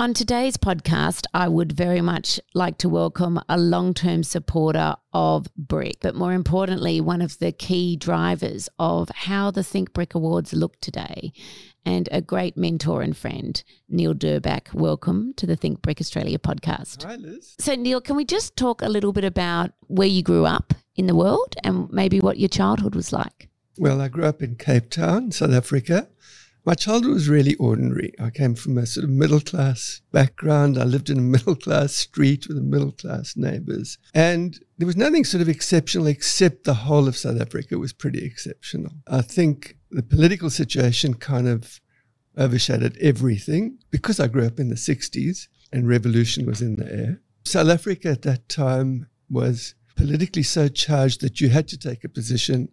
On today's podcast, I would very much like to welcome a long term supporter of Brick, but more importantly, one of the key drivers of how the Think Brick Awards look today, and a great mentor and friend, Neil Durbach. Welcome to the Think Brick Australia podcast. Hi, Liz. So, Neil, can we just talk a little bit about where you grew up in the world and maybe what your childhood was like? Well, I grew up in Cape Town, South Africa. My childhood was really ordinary. I came from a sort of middle class background. I lived in a middle class street with middle class neighbors. And there was nothing sort of exceptional except the whole of South Africa was pretty exceptional. I think the political situation kind of overshadowed everything because I grew up in the 60s and revolution was in the air. South Africa at that time was politically so charged that you had to take a position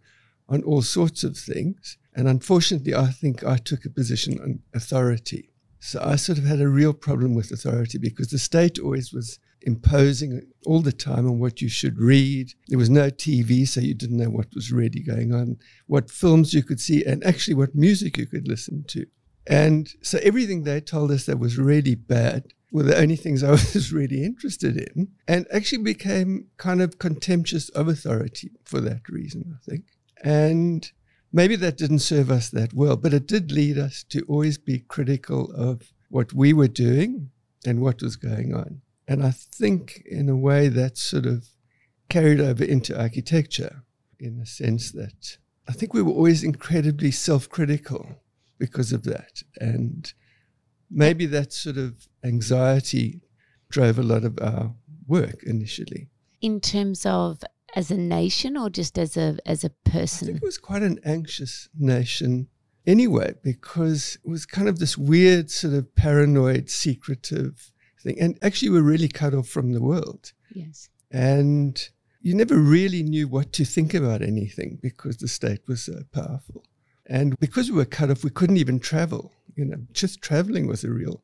on all sorts of things. And unfortunately, I think I took a position on authority. So I sort of had a real problem with authority because the state always was imposing all the time on what you should read. There was no TV, so you didn't know what was really going on, what films you could see, and actually what music you could listen to. And so everything they told us that was really bad were the only things I was really interested in, and actually became kind of contemptuous of authority for that reason, I think. And maybe that didn't serve us that well, but it did lead us to always be critical of what we were doing and what was going on. And I think, in a way, that sort of carried over into architecture in the sense that I think we were always incredibly self critical because of that. And maybe that sort of anxiety drove a lot of our work initially. In terms of as a nation or just as a as a person? I think it was quite an anxious nation anyway, because it was kind of this weird sort of paranoid, secretive thing. And actually we're really cut off from the world. Yes. And you never really knew what to think about anything because the state was so powerful. And because we were cut off, we couldn't even travel. You know, just traveling was a real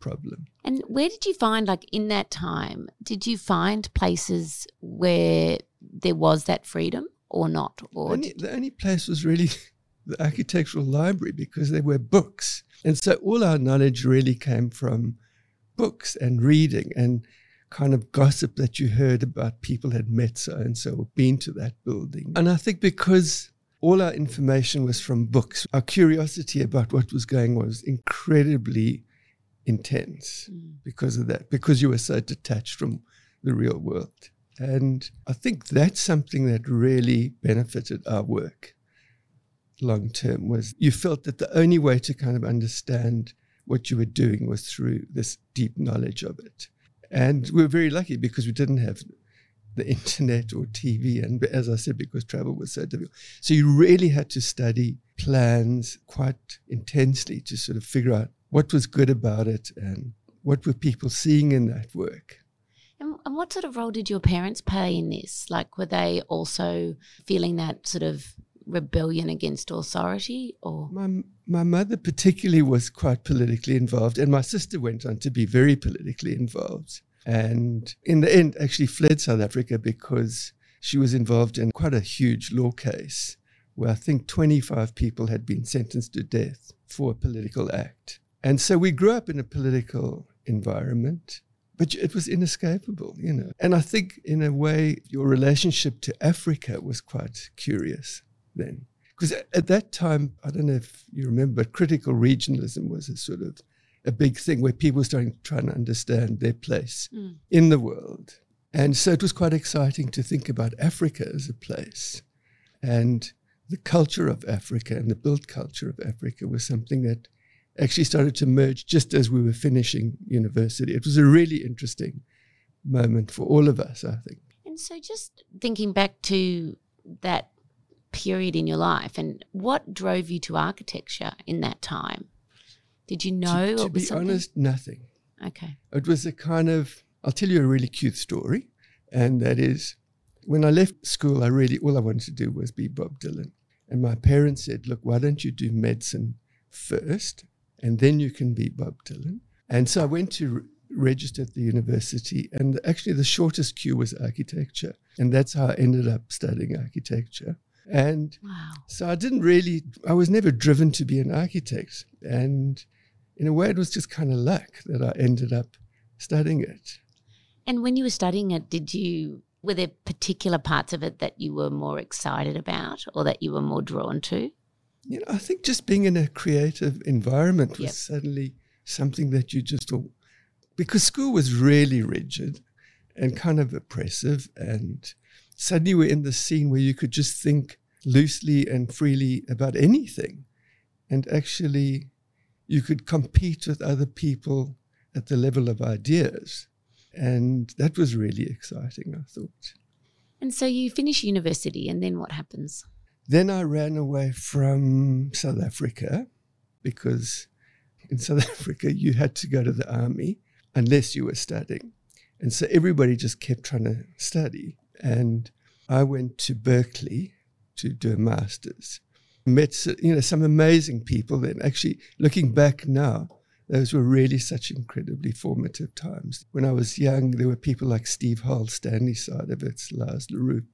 problem. And where did you find, like in that time, did you find places where there was that freedom or not? Or only, the only place was really the architectural library because there were books. And so all our knowledge really came from books and reading and kind of gossip that you heard about people had met so and so or been to that building. And I think because all our information was from books, our curiosity about what was going on was incredibly intense mm. because of that, because you were so detached from the real world. And I think that's something that really benefited our work long term was you felt that the only way to kind of understand what you were doing was through this deep knowledge of it. And we were very lucky because we didn't have the internet or TV. And as I said, because travel was so difficult. So you really had to study plans quite intensely to sort of figure out what was good about it and what were people seeing in that work. And, what sort of role did your parents play in this? Like, were they also feeling that sort of rebellion against authority or? My my mother particularly was quite politically involved and my sister went on to be very politically involved. And in the end actually fled South Africa because she was involved in quite a huge law case where I think 25 people had been sentenced to death for a political act. And so we grew up in a political environment but it was inescapable, you know. And I think, in a way, your relationship to Africa was quite curious then. Because at that time, I don't know if you remember, but critical regionalism was a sort of a big thing where people were starting to try and understand their place mm. in the world. And so it was quite exciting to think about Africa as a place. And the culture of Africa and the built culture of Africa was something that actually started to merge just as we were finishing university. It was a really interesting moment for all of us, I think. And so, just thinking back to that period in your life, and what drove you to architecture in that time? Did you know? To, to be something? honest, nothing. Okay. It was a kind of, I'll tell you a really cute story. And that is when I left school, I really, all I wanted to do was be Bob Dylan. And my parents said, look, why don't you do medicine first and then you can be Bob Dylan? And so I went to re- register at the university. And actually, the shortest queue was architecture. And that's how I ended up studying architecture. And Wow. so I didn't really, I was never driven to be an architect. And in a way, it was just kind of luck that I ended up studying it. And when you were studying it, did you were there particular parts of it that you were more excited about or that you were more drawn to? You know, I think just being in a creative environment was Yep. suddenly something that you just all, because school was really rigid and kind of oppressive. And suddenly we're in the scene where you could just think loosely and freely about anything. And actually, you could compete with other people at the level of ideas. And that was really exciting, I thought. And so you finish university and then what happens? Then I ran away from South Africa because in South Africa you had to go to the army unless you were studying. And so everybody just kept trying to study. And I went to Berkeley to do a master's. Met you know some amazing people then. Actually, looking back now, those were really such incredibly formative times. When I was young, there were people like Steve Holl, Stanley Saitowitz, Lars Lerup,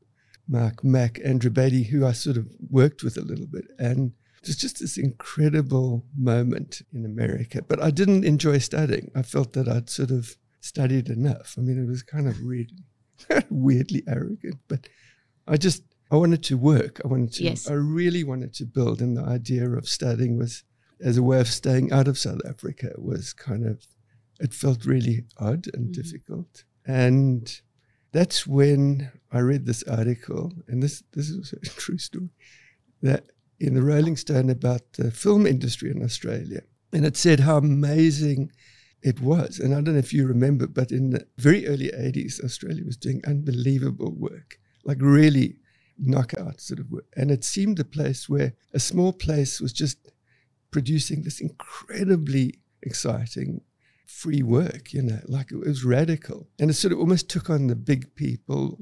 Mark Mack, Andrew Batey, who I sort of worked with a little bit. And it was just this incredible moment in America. But I didn't enjoy studying. I felt that I'd sort of studied enough. I mean, it was kind of weird, weirdly arrogant, but I just, I wanted to work. I wanted to, Yes. I really wanted to build. And the idea of studying was as a way of staying out of South Africa was kind of, it felt really odd and Mhm. difficult. And that's when I read this article, and this this is a true story, that in the Rolling Stone about the film industry in Australia, and it said how amazing it was. And I don't know if you remember, but in the very early '80s, Australia was doing unbelievable work, like really knockout sort of work. And it seemed a place where a small place was just producing this incredibly exciting free work, you know, like it was radical. And it sort of almost took on the big people.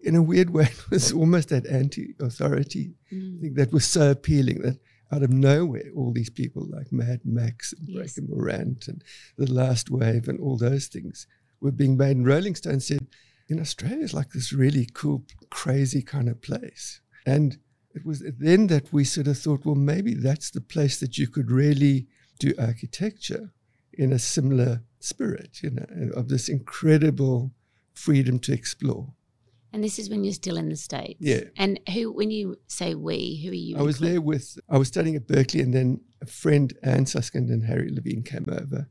In a weird way, it was almost that anti authority Mm. thing that was so appealing that out of nowhere, all these people like Mad Max and Yes. Breaker Morant and The Last Wave and all those things were being made. And Rolling Stone said, in Australia, it's like this really cool, crazy kind of place. And it was then that we sort of thought, well, maybe that's the place that you could really do architecture in a similar spirit, you know, of this incredible freedom to explore. And this is when you're still in the States. Yeah. And who, when you say we, who are you? I was there with, I was studying at Berkeley, and then a friend, Anne Suskind and Harry Levine came over,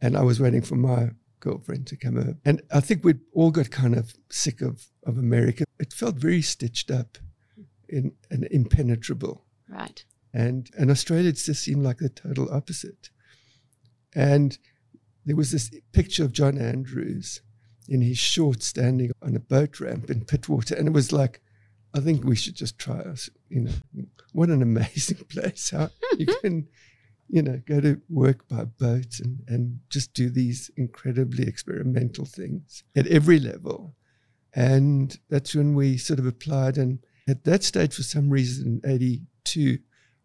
and I was waiting for my girlfriend to come over. And I think we'd all got kind of sick of, of America. It felt very stitched up in, and impenetrable. Right. And, and Australia just seemed like the total opposite. And there was this picture of John Andrews in his shorts standing on a boat ramp in Pittwater. And it was like, I think we should just try us. You know, what an amazing place. How you can, you know, go to work by boat and, and just do these incredibly experimental things at every level. And that's when we sort of applied. And at that stage, for some reason, in 82,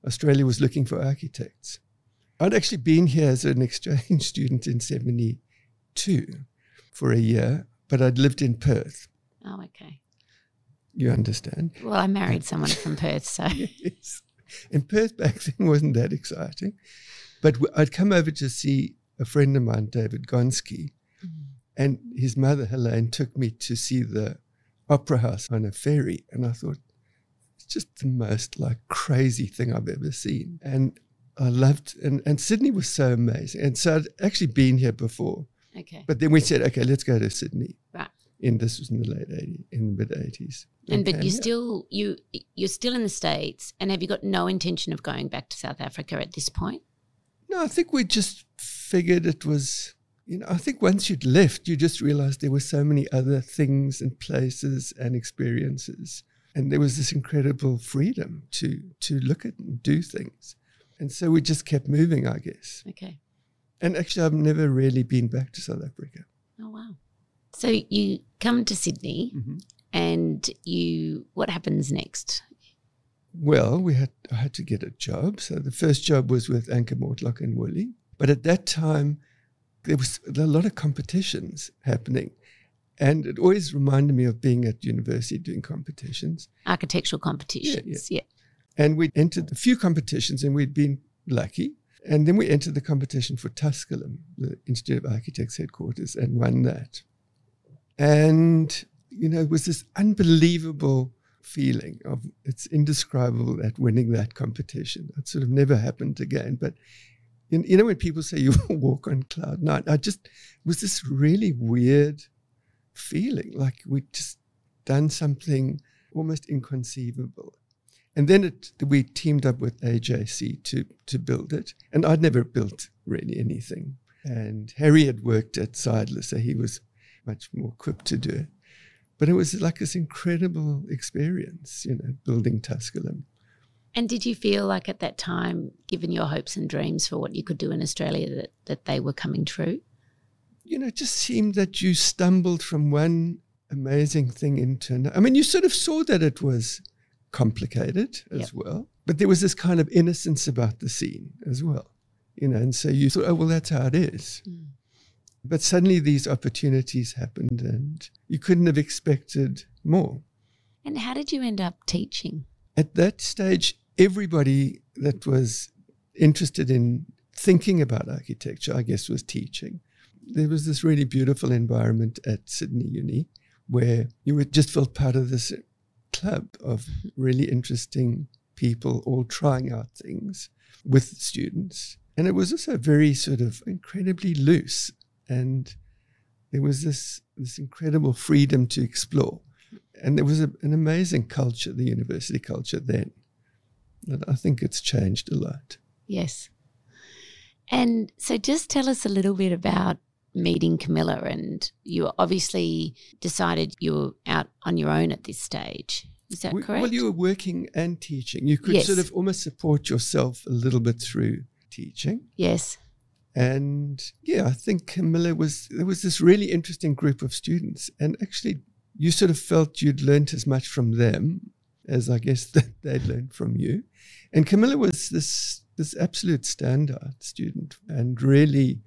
Australia was looking for architects. I'd actually been here as an exchange student in 72 for a year, but I'd lived in Perth. Oh, okay. You understand? Well, I married someone from Perth, so yes. And Perth back then wasn't that exciting. But w- I'd come over to see a friend of mine, David Gonski, mm. and his mother, Helene, took me to see the opera house on a ferry. And I thought, it's just the most like crazy thing I've ever seen. And I loved, and, and Sydney was so amazing. And so I'd actually been here before. okay. But then we said, okay, let's go to Sydney. Right. In this was in the late 80s, in the mid 80s. And but you still you you're still in the states, and have you got no intention of going back to South Africa at this point? No, I think we just figured it was, you know, I think once you'd left, you just realized there were so many other things and places and experiences. And there was this incredible freedom to to look at and do things. And so we just kept moving, I guess. Okay. And actually, I've never really been back to South Africa. Oh, wow. So you come to Sydney Mm-hmm. and you, what happens next? Well, we had I had to get a job. So the first job was with Ancher Mortlock and Woolley. But at that time, there was a lot of competitions happening. And it always reminded me of being at university doing competitions. Architectural competitions. Yeah. And we entered a few competitions and we'd been lucky. And then we entered the competition for Tusculum, the Institute of Architects headquarters, and won that. And, you know, it was this unbelievable feeling of it's indescribable that winning that competition. That sort of never happened again. But you you know when people say you walk on cloud nine, I just was this really weird feeling like we'd just done something almost inconceivable. And then it, we teamed up with AJC to to build it. And I'd never built really anything. And Harry had worked at Seidler, so he was much more equipped to do it. But it was like this incredible experience, you know, building Tusculum. And did you feel like at that time, given your hopes and dreams for what you could do in Australia, that, that they were coming true? You know, it just seemed that you stumbled from one amazing thing into another. I mean, you sort of saw that it was complicated as Yep. well, but there was this kind of innocence about the scene as well, you know, and so you thought, oh, well, that's how it is. Mm. But suddenly these opportunities happened and you couldn't have expected more. And how did you end up teaching? At that stage, everybody that was interested in thinking about architecture, I guess, was teaching. There was this really beautiful environment at Sydney Uni where you would just felt part of this club of really interesting people all trying out things with students. And it was also very sort of incredibly loose. And there was this, this incredible freedom to explore. And there was a, an amazing culture, the university culture then, that I think it's changed a lot. Yes. And so just tell us a little bit about meeting Camilla. And you obviously decided you were out on your own at this stage. Is that correct? Well, you were working and teaching. You could Yes. sort of almost support yourself a little bit through teaching. yes. And yeah, I think Camilla was, there was this really interesting group of students. And actually, you sort of felt you'd learnt as much from them as I guess that they'd learned from you. And Camilla was this, this absolute standout student and really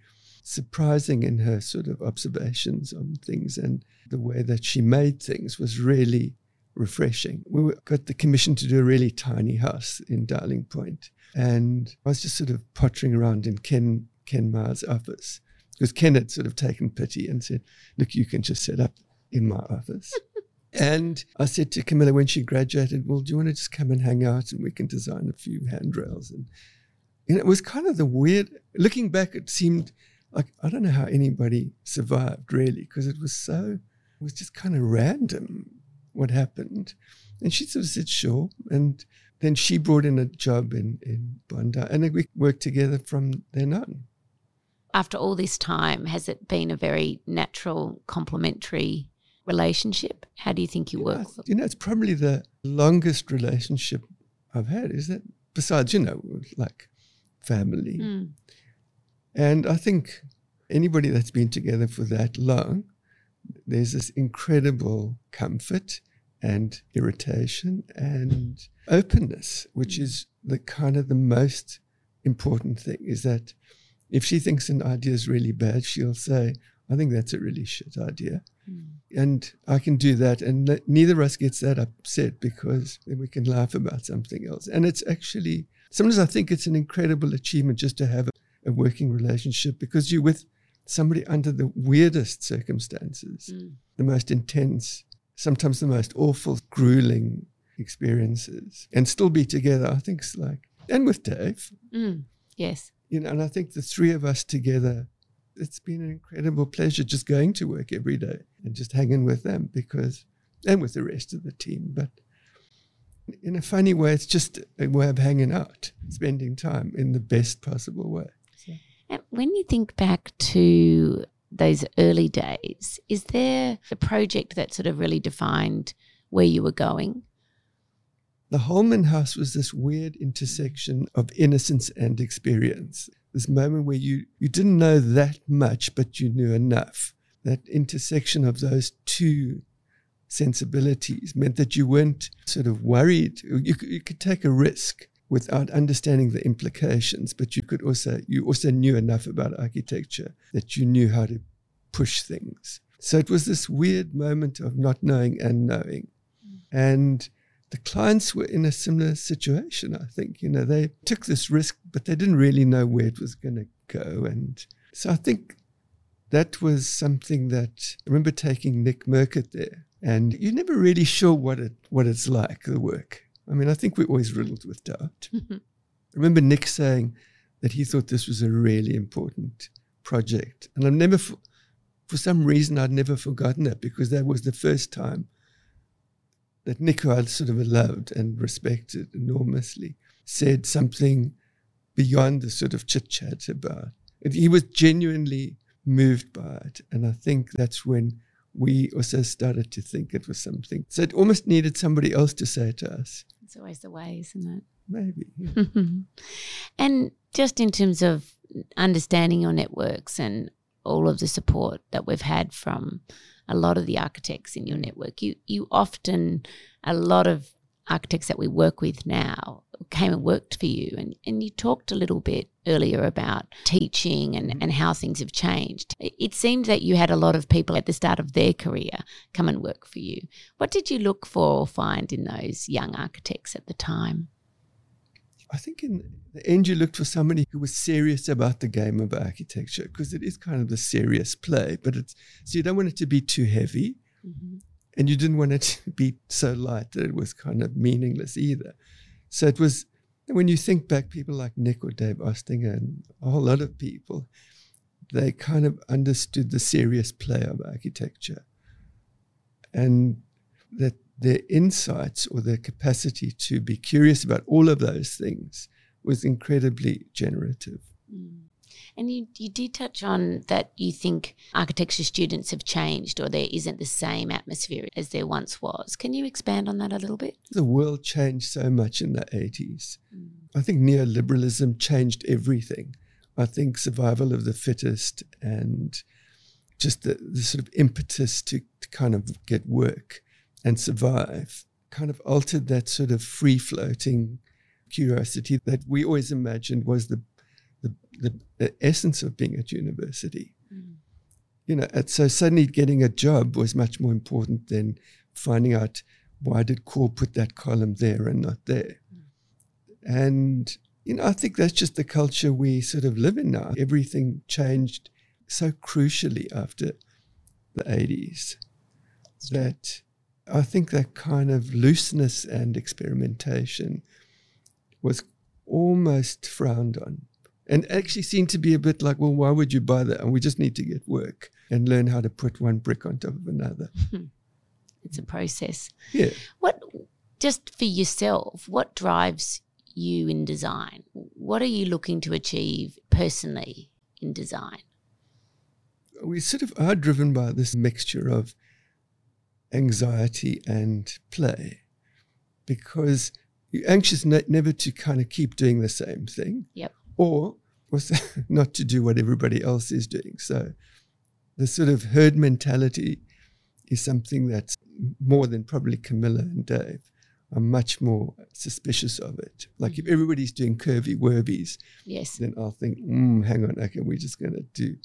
surprising in her sort of observations on things and the way that she made things was really refreshing. We got the commission to do a really tiny house in Darling Point, and I was just sort of pottering around in Ken Ken Ma's office because Ken had sort of taken pity and said, "Look, you can just set up in my office." and I said to Camilla when she graduated, "Well, do you want to just come and hang out and we can design a few handrails?" And know, it was kind of the weird. Looking back, it seemed like I don't know how anybody survived really because it was so. It was just kind of random what happened. And she sort of said, sure. And then she brought in a job in, in Bondi. And then we worked together from then on. After all this time, has it been a very natural, complementary relationship? How do you think you You work? you know, it's probably the longest relationship I've had, is it? Besides, you know, like family. Mm. And I think anybody that's been together for that long, there's this incredible comfort and irritation and openness, which is the kind of the most important thing is that if she thinks an idea is really bad, she'll say, I think that's a really shit idea. Mm. And I can do that. And ne- neither of us gets that upset because then we can laugh about something else. And it's actually, sometimes I think it's an incredible achievement just to have a, working relationship because you're with somebody under the weirdest circumstances, Mm. the most intense, sometimes the most awful, grueling experiences, and still be together. I think it's like, and with Dave, Mm. Yes. you know, and I think the three of us together, it's been an incredible pleasure just going to work every day and just hanging with them because, and with the rest of the team. But in a funny way, it's just a way of hanging out, spending time in the best possible way. When you think back to those early days, is there a project that sort of really defined where you were going? the Holman House was this weird intersection of innocence and experience. This moment where you, you didn't know that much, but you knew enough. That intersection of those two sensibilities meant that you weren't sort of worried. You you could take a risk without understanding the implications, but you could also you also knew enough about architecture that you knew how to push things. So it was this weird moment of not knowing and knowing. Mm. And the clients were in a similar situation, I think. You know, they took this risk, but they didn't really know where it was going to go. And so I think that was something that I remember taking Nick Murcutt there. And you're never really sure what it what it's like, the work. I mean, I think we're always riddled with doubt. I remember Nick saying that he thought this was a really important project. And I've never, for some reason, I'd never forgotten that because that was the first time that Nick, who I sort of loved and respected enormously, said something beyond the sort of chit chat about it. He was genuinely moved by it. And I think that's when we also started to think it was something. So it almost needed somebody else to say it to us. It's always the way, isn't it? Maybe. Yeah. and just in terms of understanding your networks and all of the support that we've had from a lot of the architects in your network, you you often a lot of architects that we work with now came and worked for you and, and you talked a little bit earlier about teaching and, and how things have changed. It seemed that you had a lot of people at the start of their career come and work for you. What did you look for or find in those young architects at the time? I think in the end, you looked for somebody who was serious about the game of architecture because it is kind of the serious play, but it's so you don't want it to be too heavy. Mm-hmm. And you didn't want it to be so light that it was kind of meaningless either. So it was, when you think back, people like Nick or Dave Ostinger and a whole lot of people, they kind of understood the serious play of architecture. And that their insights or their capacity to be curious about all of those things was incredibly generative. Mm. And you, you did touch on that you think architecture students have changed or there isn't the same atmosphere as there once was. Can you expand on that a little bit? The world changed so much in the 80s. Mm. I think neoliberalism changed everything. I think survival of the fittest and just the, the sort of impetus to, to kind of get work and survive kind of altered that sort of free floating curiosity that we always imagined was the the, the, essence of being at university. Mm. You know, so suddenly getting a job was much more important than finding out why did Corb put that column there and not there. Mm. And you know, I think that's just the culture we sort of live in now. Everything changed so crucially after the 80s that I think that kind of looseness and experimentation was almost frowned on and actually seemed to be a bit like, well, why would you buy that? And we just need to get work and learn how to put one brick on top of another. it's a process. Yeah. What, just for yourself, what drives you in design? What are you looking to achieve personally in design? We sort of are driven by this mixture of anxiety and play because you're anxious ne- never to kind of keep doing the same thing. Yep or was not to do what everybody else is doing. So the sort of herd mentality is something that's more than probably Camilla and Dave. I'm much more suspicious of it. Like mm-hmm. if everybody's doing curvy werbies, yes, then I'll think, mm, hang on, okay, we're just going to do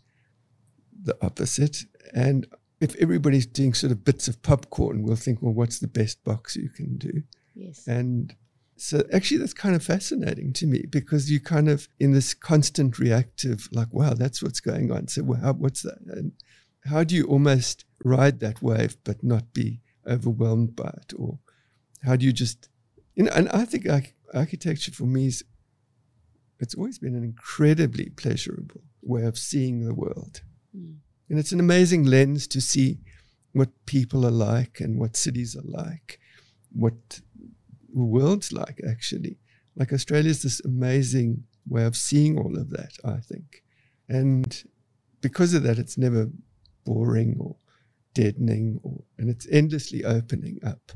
the opposite. And if everybody's doing sort of bits of popcorn, we'll think, well, what's the best box you can do? Yes. And so actually, that's kind of fascinating to me because you kind of in this constant reactive, like, wow, that's what's going on. So, wow, what's that? And how do you almost ride that wave but not be overwhelmed by it? Or how do you just, you know, and I think architecture for me is, it's always been an incredibly pleasurable way of seeing the world. Mm. And it's an amazing lens to see what people are like and what cities are like, what world's like, actually. Like Australia's this amazing way of seeing all of that, I think. And because of that, it's never boring or deadening, or, and it's endlessly opening up.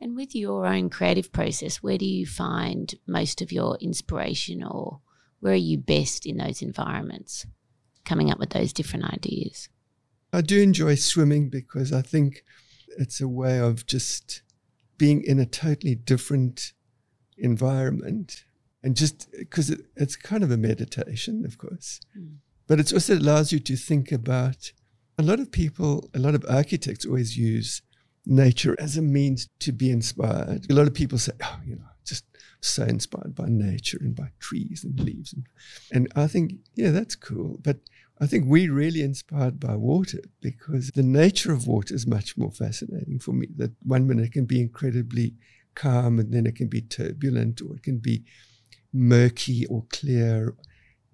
And with your own creative process, where do you find most of your inspiration or where are you best in those environments, coming up with those different ideas? I do enjoy swimming because I think it's a way of just being in a totally different environment and just because it, it's kind of a meditation, of course, mm. but it also allows you to think about a lot of people, a lot of architects always use nature as a means to be inspired. A lot of people say, oh, you know, just so inspired by nature and by trees and leaves. And, and I think, yeah, that's cool. But I think we're really inspired by water because the nature of water is much more fascinating for me. That one minute can be incredibly calm and then it can be turbulent or it can be murky or clear.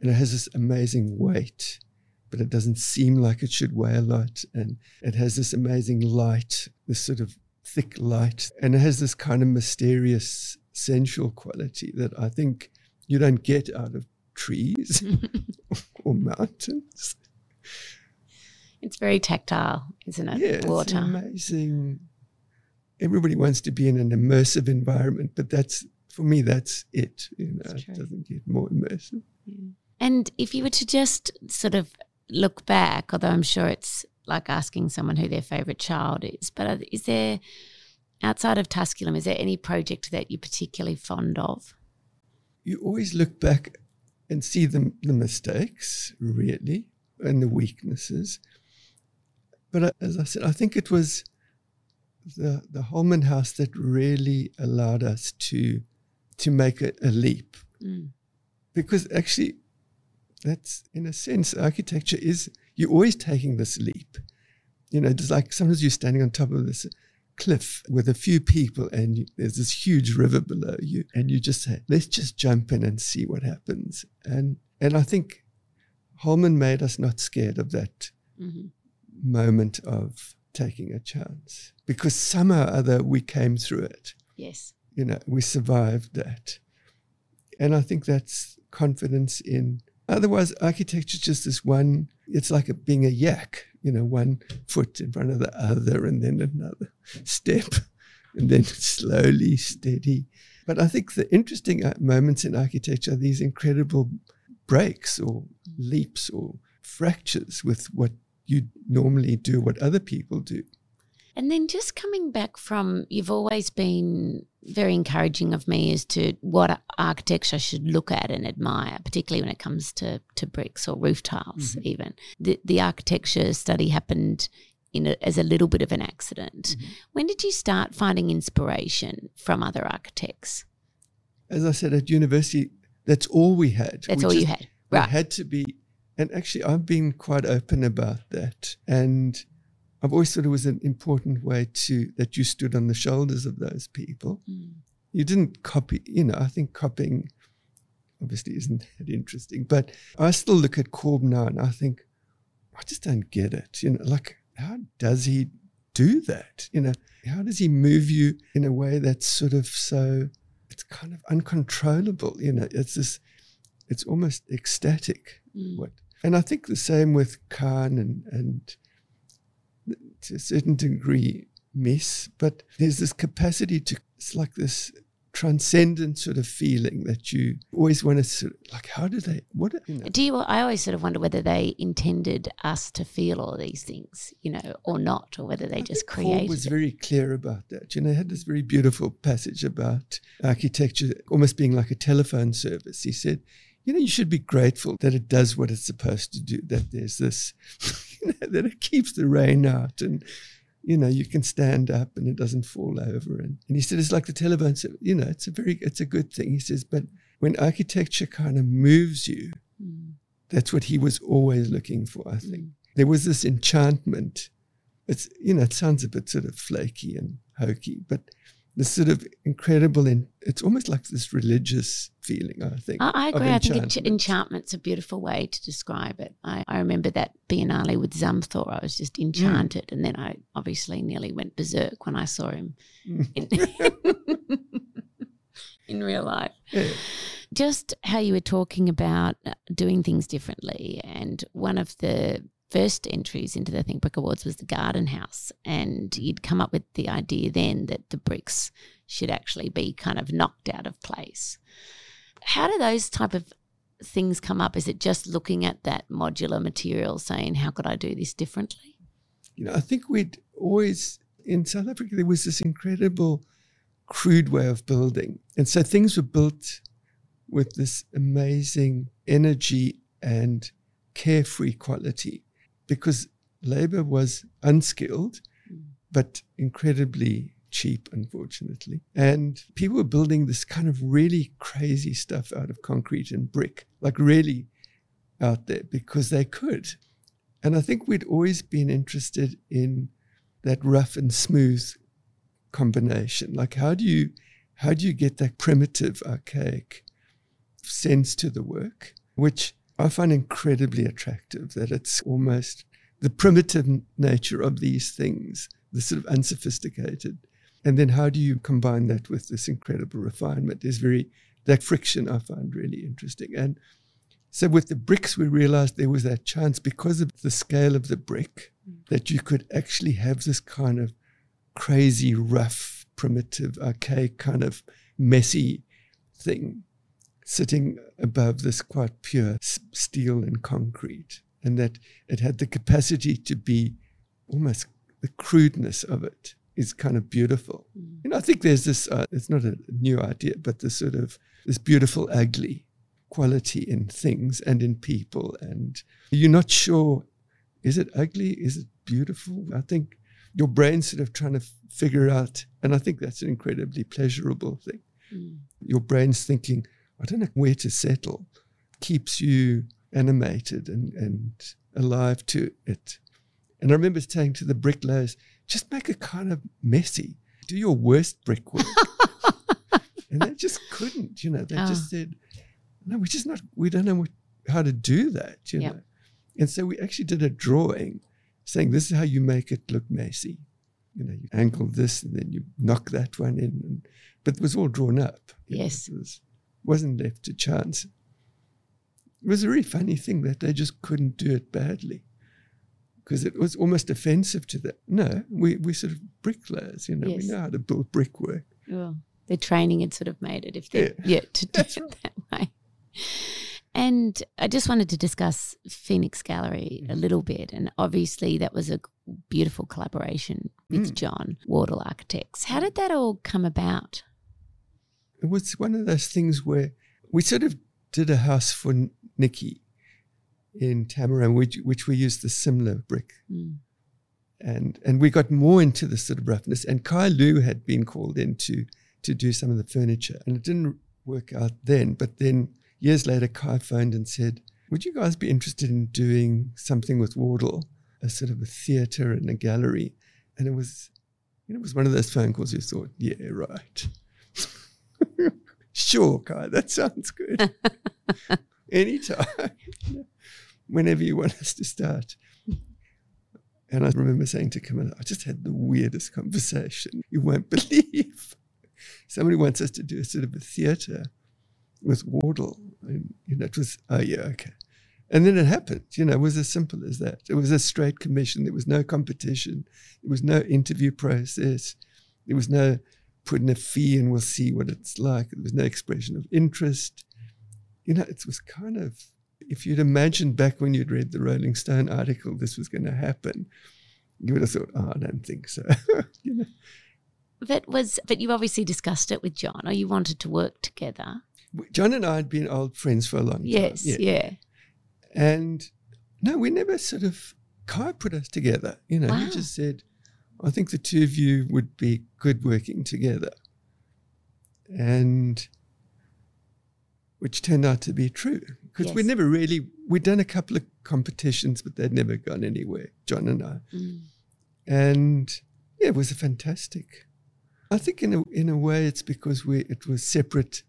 And it has this amazing weight, but it doesn't seem like it should weigh a lot. And it has this amazing light, this sort of thick light. And it has this kind of mysterious, sensual quality that I think you don't get out of trees or mountains. It's very tactile, isn't it? Yeah, Water. It's amazing. Everybody wants to be in an immersive environment, but that's for me, that's it. You know, it doesn't get more immersive. Yeah. And if you were to just sort of look back, although I'm sure it's like asking someone who their favorite child is, but is there outside of Tusculum, is there any project that you're particularly fond of? You always look back and see the, the mistakes, really, and the weaknesses. But uh, as I said, I think it was the, the Holman House that really allowed us to, to make a, a leap. Mm. Because actually, that's in a sense, architecture is, you're always taking this leap. You know, it's like sometimes you're standing on top of this cliff with a few people and you, there's this huge river below you and you just say let's just jump in and see what happens. And and i think holman made us not scared of that mm-hmm. moment of taking a chance because somehow or other we came through it. Yes. You know we survived that. And i think that's confidence in otherwise architecture is just this one it's like a, being a yak you know, one foot in front of the other and then another step and then slowly, steady. But I think the interesting uh, moments in architecture are these incredible breaks or leaps or fractures with what you normally do, what other people do. And then just coming back from, you've always been very encouraging of me as to what architecture I should look at and admire, particularly when it comes to, to bricks or roof tiles, mm-hmm. even. The, the architecture study happened in a, as a little bit of an accident. Mm-hmm. When did you start finding inspiration from other architects? As I said, at university, that's all we had. That's we all just, you had. Right. had to be, and actually, I've been quite open about that. And I've always thought it was an important way to that you stood on the shoulders of those people. Mm. You didn't copy, you know, I think copying obviously isn't that interesting, but I still look at Corb now and I think, I just don't get it. You know, like how does he do that? You know, how does he move you in a way that's sort of so it's kind of uncontrollable, you know, it's this it's almost ecstatic. Mm. What and I think the same with Kahn and and to a certain degree Mies, but there's this capacity to, it's like this transcendent sort of feeling that you always want to sort of like how do they what you know? do you i always sort of wonder whether they intended us to feel all these things you know or not or whether they I just created Paul was very clear about that. You know he had this very beautiful passage about architecture almost being like a telephone service. He said you know you should be grateful that it does what it's supposed to do that there's this that it keeps the rain out and you know you can stand up and it doesn't fall over and, and he said it's like the telephone said you know it's a very it's a good thing he says but when architecture kind of moves you mm. that's what he was always looking for i think mm. there was this enchantment it's you know it sounds a bit sort of flaky and hokey but this sort of incredible and it's almost like this religious feeling i think i, I agree. I think enchantment's a beautiful way to describe it. I, I remember that biennale with Zumthor. I was just enchanted mm. and then i obviously nearly went berserk when i saw him in, in real life. Yeah. just how you were talking about doing things differently and one of the first entries into the Think Brick Awards was the garden house. And you'd come up with the idea then that the bricks should actually be kind of knocked out of place. How do those type of things come up? Is it just looking at that modular material saying, how could I do this differently? You know, I think we'd always, in South Africa, there was this incredible crude way of building. And so things were built with this amazing energy and carefree quality because labor was unskilled, but incredibly cheap, unfortunately. And people were building this kind of really crazy stuff out of concrete and brick, like really out there because they could. And I think we'd always been interested in that rough and smooth combination. Like how do you how do you get that primitive, archaic sense to the work, which I find incredibly attractive, that it's almost the primitive nature of these things, the sort of unsophisticated. And then how do you combine that with this incredible refinement? Is very that friction I find really interesting. And so with the bricks, we realized there was that chance because of the scale of the brick mm. that you could actually have this kind of crazy, rough, primitive, archaic, kind of messy thing sitting above this quite pure steel and concrete, and that it had the capacity to be almost the crudeness of it is kind of beautiful. Mm. Know, I think there's this, uh, it's not a new idea, but this sort of, this beautiful ugly quality in things and in people. And you're not sure, is it ugly? Is it beautiful? I think your brain's sort of trying to figure out, and I think that's an incredibly pleasurable thing. Mm. Your brain's thinking, I don't know where to settle, keeps you animated and, and alive to it. And I remember saying to the bricklayers, just make it kind of messy. Do your worst brickwork. and they just couldn't, you know. They oh. just said, no, we just not, we don't know what, how to do that, you yep. know. And so we actually did a drawing saying, this is how you make it look messy. You know, you angle this and then you knock that one in. And, but it was all drawn up. Yes. Know, wasn't left to chance. It was a really funny thing that they just couldn't do it badly because it was almost offensive to them. No, we, we sort of bricklayers, you know, yes. we know how to build brickwork. Well, their training had sort of made it if they yeah. yeah to do it right. that way. And I just wanted to discuss Phoenix Gallery a little bit. And obviously, that was a beautiful collaboration with mm. John Wardle Architects. How did that all come about? It was one of those things where we sort of did a house for Nikki in Tamarama, which, which we used the similar brick. Mm. And, and we got more into the sort of roughness. And Kai Lu had been called in to, to do some of the furniture. And it didn't work out then. But then years later, Kai phoned and said, Would you guys be interested in doing something with Wardle, a sort of a theatre and a gallery? And it was, you know, it was one of those phone calls you thought, Yeah, right. sure, Kai, that sounds good. Anytime, whenever you want us to start. And I remember saying to Camilla, I just had the weirdest conversation. You won't believe. Somebody wants us to do a sort of a theatre with Wardle. And, you know, it was, oh, yeah, okay. And then it happened. You know, it was as simple as that. It was a straight commission. There was no competition. There was no interview process. There was no put in a fee and we'll see what it's like. There was no expression of interest. You know, it was kind of, if you'd imagined back when you'd read the Rolling Stone article, this was going to happen, you would have thought, oh, I don't think so. you know. But was, but you obviously discussed it with John, or you wanted to work together. John and I had been old friends for a long time. Yes, yeah. yeah. And no, we never sort of, Kai put us together. You know, wow. he just said, I think the two of you would be good working together. And which turned out to be true because yes. we never really, we'd done a couple of competitions, but they'd never gone anywhere, John and I. Mm. And yeah, it was a fantastic. I think in a, in a way it's because we, it was separate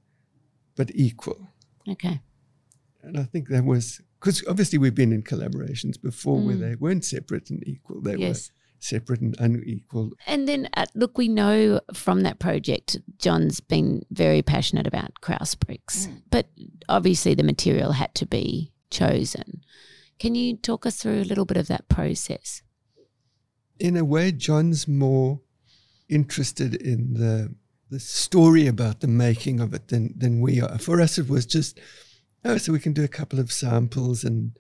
but equal. Okay. And I think that was because obviously we've been in collaborations before mm. where they weren't separate and equal. They yes. were separate and unequal. And then, uh, look, we know from that project, John's been very passionate about Krause bricks, mm. but obviously the material had to be chosen. Can you talk us through a little bit of that process? In a way, John's more interested in the the story about the making of it than than we are. For us, it was just oh, so we can do a couple of samples and.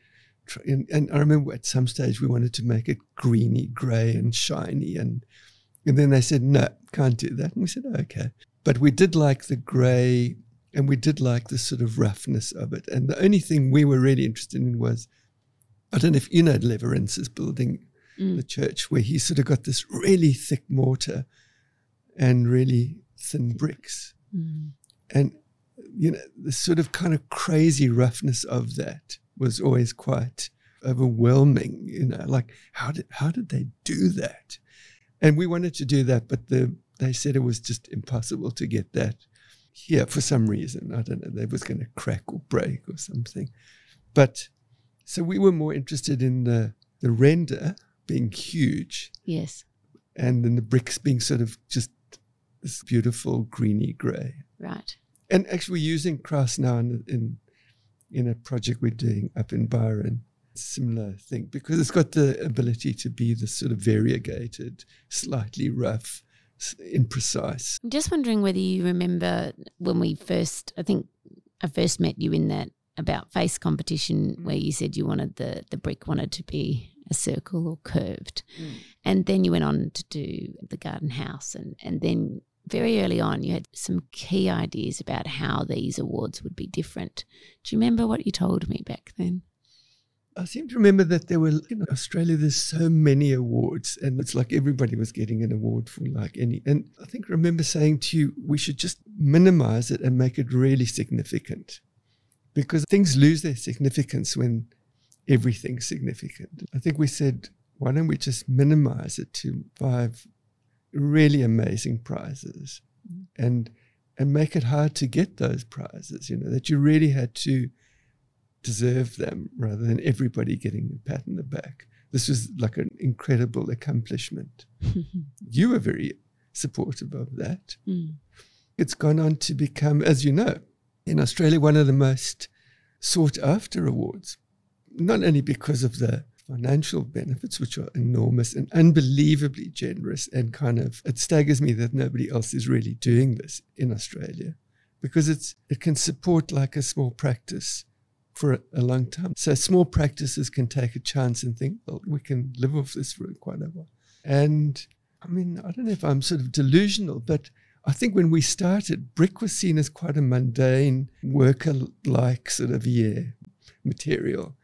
And, and I remember at some stage we wanted to make it greeny, grey, and shiny, and and then they said no, can't do that. And we said okay, but we did like the grey, and we did like the sort of roughness of it. And the only thing we were really interested in was I don't know if you know Lewerentz's building, mm. the church, where he sort of got this really thick mortar and really thin bricks. Mm. And, you know, the sort of kind of crazy roughness of that was always quite overwhelming. You know, like how did how did they do that? And we wanted to do that, but the they said it was just impossible to get that here for some reason. I don't know, they was going to crack or break or something. But so we were more interested in the the render being huge. Yes. And then the bricks being sort of just this beautiful greeny grey. Right. And actually, we're using Krause now in, in, in a project we're doing up in Byron. Similar thing because it's got the ability to be the sort of variegated, slightly rough, imprecise. I'm just wondering whether you remember when we first, I think I first met you in that about face competition where you said you wanted the the brick wanted to be a circle or curved. Mm. And then you went on to do the garden house and, and then very early on you had some key ideas about how these awards would be different. Do you remember what you told me back then? I seem to remember that there were in mm. Australia. There's so many awards, and it's like everybody was getting an award for like any. And I think I remember saying to you, we should just minimize it and make it really significant, because things lose their significance when everything's significant. I think we said, why don't we just minimize it to five really amazing prizes and and make it hard to get those prizes, you know, that you really had to deserve them rather than everybody getting a pat on the back. This was like an incredible accomplishment. you were very supportive of that. Mm. It's gone on to become, as you know, in Australia, one of the most sought after awards not only because of the financial benefits, which are enormous and unbelievably generous, and kind of it staggers me that nobody else is really doing this in Australia, because it's it can support like a small practice for a, a long time. So small practices can take a chance and think, well, we can live off this for quite a while. And I mean, I don't know if I'm sort of delusional, but I think when we started, brick was seen as quite a mundane, worker like sort of year material.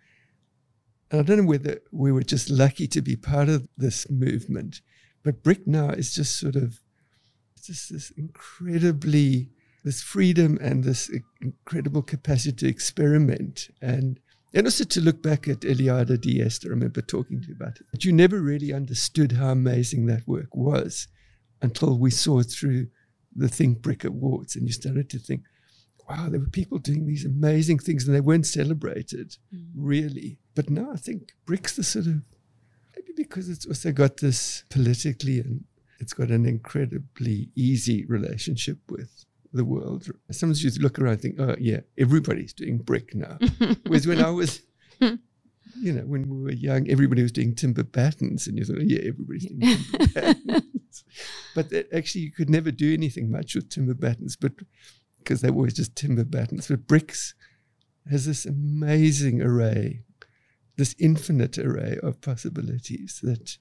And I don't know whether we were just lucky to be part of this movement, but Brick now is just sort of just this incredibly this freedom and this incredible capacity to experiment and and also to look back at Eladio Dieste. I remember talking to you about it. But you never really understood how amazing that work was until we saw it through the Think Brick Awards, and you started to think, wow, there were people doing these amazing things and they weren't celebrated mm. really. But now I think brick's the sort of maybe because it's also got this politically and it's got an incredibly easy relationship with the world. Sometimes you look around and think, oh yeah, everybody's doing brick now. Whereas when I was you know, when we were young, everybody was doing timber battens, and you thought, oh, yeah, everybody's doing timber battens. But actually, you could never do anything much with timber battens. But because they were always just timber battens. But bricks has this amazing array, this infinite array of possibilities that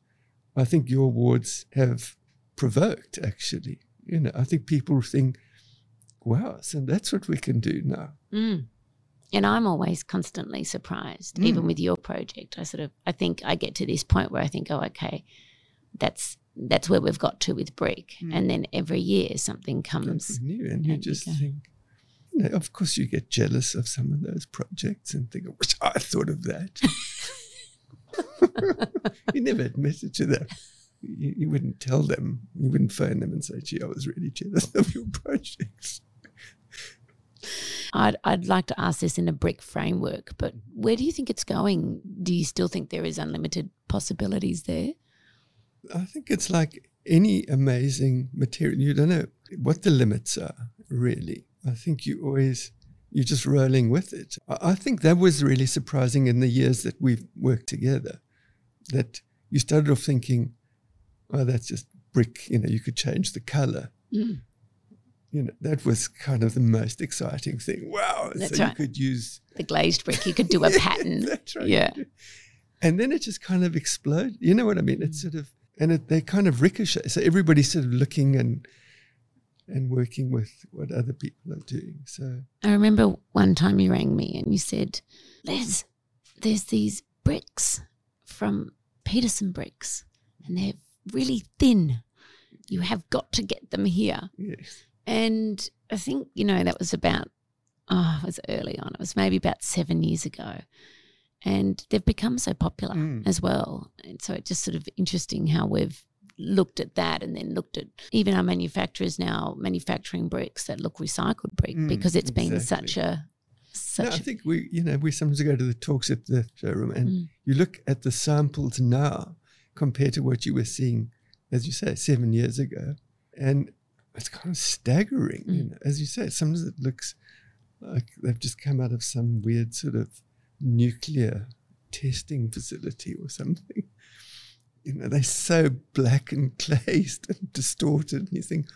I think your awards have provoked, actually. You know, I think people think, wow, so that's what we can do now. Mm. And I'm always constantly surprised, mm. even with your project. I sort of, I think I get to this point where I think, oh, okay, that's that's where we've got to with brick. Mm. And then every year something comes something new, and you and just you think, you know, of course, you get jealous of some of those projects and think, I wish I thought of that. you never admitted to that. You, you, wouldn't tell them. You wouldn't phone them and say, "Gee, I was really jealous of your projects." I'd, I'd like to ask this in a brick framework, but where do you think it's going? Do you still think there is unlimited possibilities there? I think it's like any amazing material. You don't know what the limits are, really. I think you always you're just rolling with it. I, think that was really surprising in the years that we've worked together. That you started off thinking, oh, that's just brick, you know, you could change the color. Mm. You know, that was kind of the most exciting thing. Wow. That's so right. you could use The glazed brick, you could do a pattern. That's right. Yeah. And then it just kind of exploded. You know what I mean? It's sort of and it, they kind of ricochet. So everybody's sort of looking and and working with what other people are doing. So I remember one time you rang me and you said, Les, there's these bricks from Petersen Bricks and they're really thin. You have got to get them here. yes. And I think, you know, that was about, oh, it was early on. It was maybe about seven years ago. And they've become so popular Mm. as well. And so it's just sort of interesting how we've looked at that and then looked at even our manufacturers now manufacturing bricks that look recycled brick Mm, because it's been such a such No, I think we, you know, we sometimes go to the talks at the showroom and Mm. you look at the samples now compared to what you were seeing, as you say, seven years ago, and it's kind of staggering. You Mm. know, as you say, sometimes it looks like they've just come out of some weird sort of nuclear testing facility or something. You know, they're so black and glazed and distorted, and you think,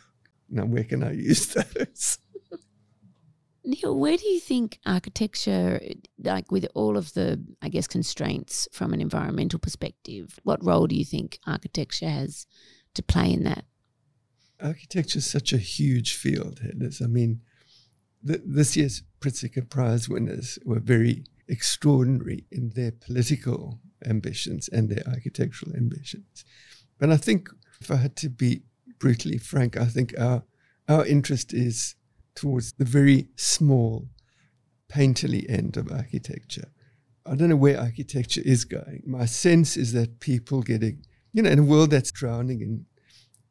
now where can I use those? Neil, where do you think architecture, like with all of the, I guess, constraints from an environmental perspective, what role do you think architecture has to play in that? architecture is such a huge field, Heather. I mean, th- this year's Pritzker Prize winners were very extraordinary in their political ambitions and their architectural ambitions. But I think, if I had to be brutally frank, I think our our interest is towards the very small, painterly end of architecture. I don't know where architecture is going. My sense is that people getting, you know, in a world that's drowning in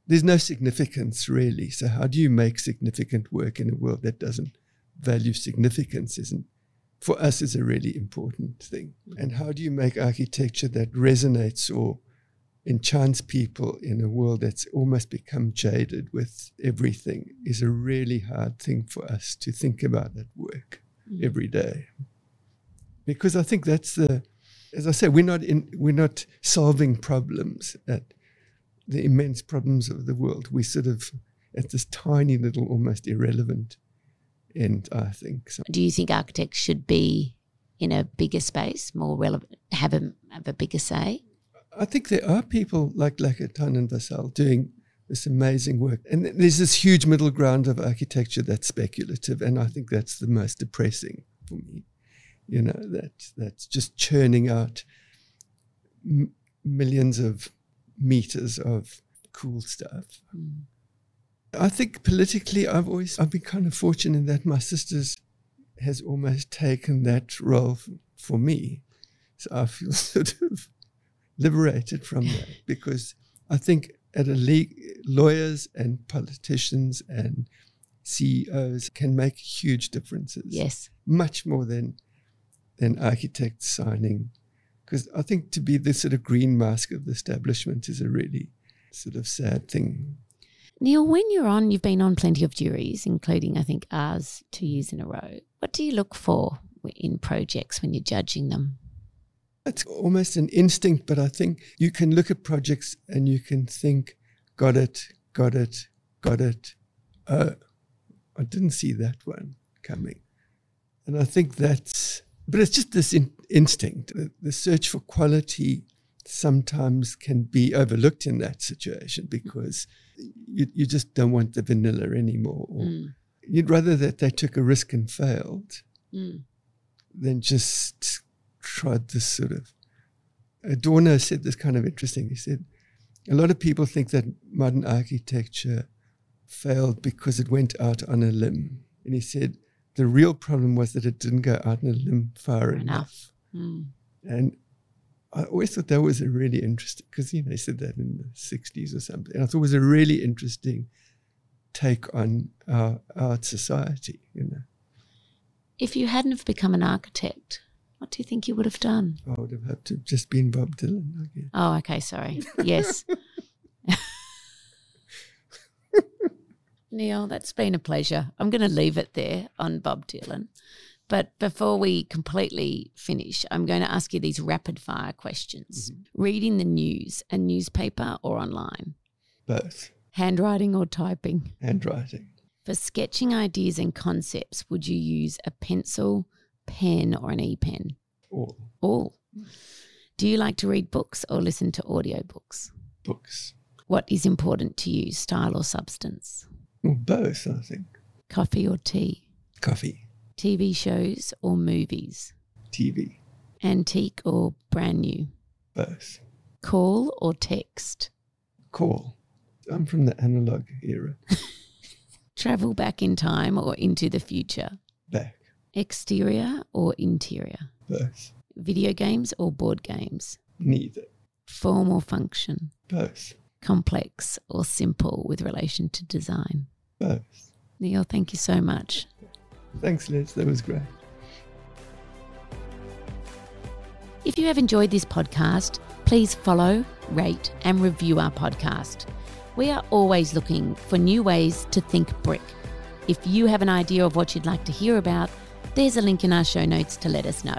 there's no significance really. So how do you make significant work in a world that doesn't value significance? Isn't for us is a really important thing. Mm-hmm. And how do you make architecture that resonates or enchants people in a world that's almost become jaded with everything is a really hard thing for us to think about at work mm-hmm. every day. Because I think that's the as I say, we're not in we're not solving problems at the immense problems of the world. We sort of at this tiny little almost irrelevant end, I think. So Do you think architects should be in a bigger space, more relevant, have a, have a bigger say? I think there are people like Lacaton and Vassal doing this amazing work. And there's this huge middle ground of architecture that's speculative. And I think that's the most depressing for me. You know, that that's just churning out m- millions of meters of cool stuff. Mm. I think politically, I've always I've been kind of fortunate in that my sisters has almost taken that role f- for me, so I feel sort of liberated from that because I think at a league, lawyers and politicians and CEOs can make huge differences. Yes. much more than than architects signing, because I think to be the sort of green mask of the establishment is a really sort of sad thing. Neil, when you're on, you've been on plenty of juries, including, I think, ours two years in a row. What do you look for in projects when you're judging them? It's almost an instinct, but I think you can look at projects and you can think, got it, got it, got it. Oh, I didn't see that one coming. And I think that's, but it's just this in, instinct. The, the search for quality sometimes can be overlooked in that situation because you, you just don't want the vanilla anymore. Or Mm. You'd rather that they took a risk and failed Mm. than just tried this sort of. Adorno said this kind of interesting. He said, a lot of people think that modern architecture failed because it went out on a limb. And he said, the real problem was that it didn't go out on a limb far Far enough. enough. Mm. And I always thought that was a really interesting, because, you know, he said that in the 60s or something. And I thought it was a really interesting take on uh, our, our society, you know. If you hadn't have become an architect, what do you think you would have done? I would have had to have just been Bob Dylan, I guess. Oh, okay, sorry. Yes. Neil, that's been a pleasure. I'm going to leave it there on Bob Dylan. But before we completely finish, I'm going to ask you these rapid fire questions. Mm-hmm. Reading the news, a newspaper or online? Both. Handwriting or typing? Handwriting. For sketching ideas and concepts, would you use a pencil, pen, or an e pen? All. All. Do you like to read books or listen to audiobooks? Books. What is important to you, style or substance? Well, both, I think. Coffee or tea? Coffee. TV shows or movies? TV. Antique or brand new? Both. Call or text? Call. I'm from the analog era. Travel back in time or into the future? Back. Exterior or interior? Both. Video games or board games? Neither. Form or function? Both. Complex or simple with relation to design? Both. Neil, thank you so much. Thanks, Liz. That was great. If you have enjoyed this podcast, please follow, rate, and review our podcast. We are always looking for new ways to think brick. If you have an idea of what you'd like to hear about, there's a link in our show notes to let us know.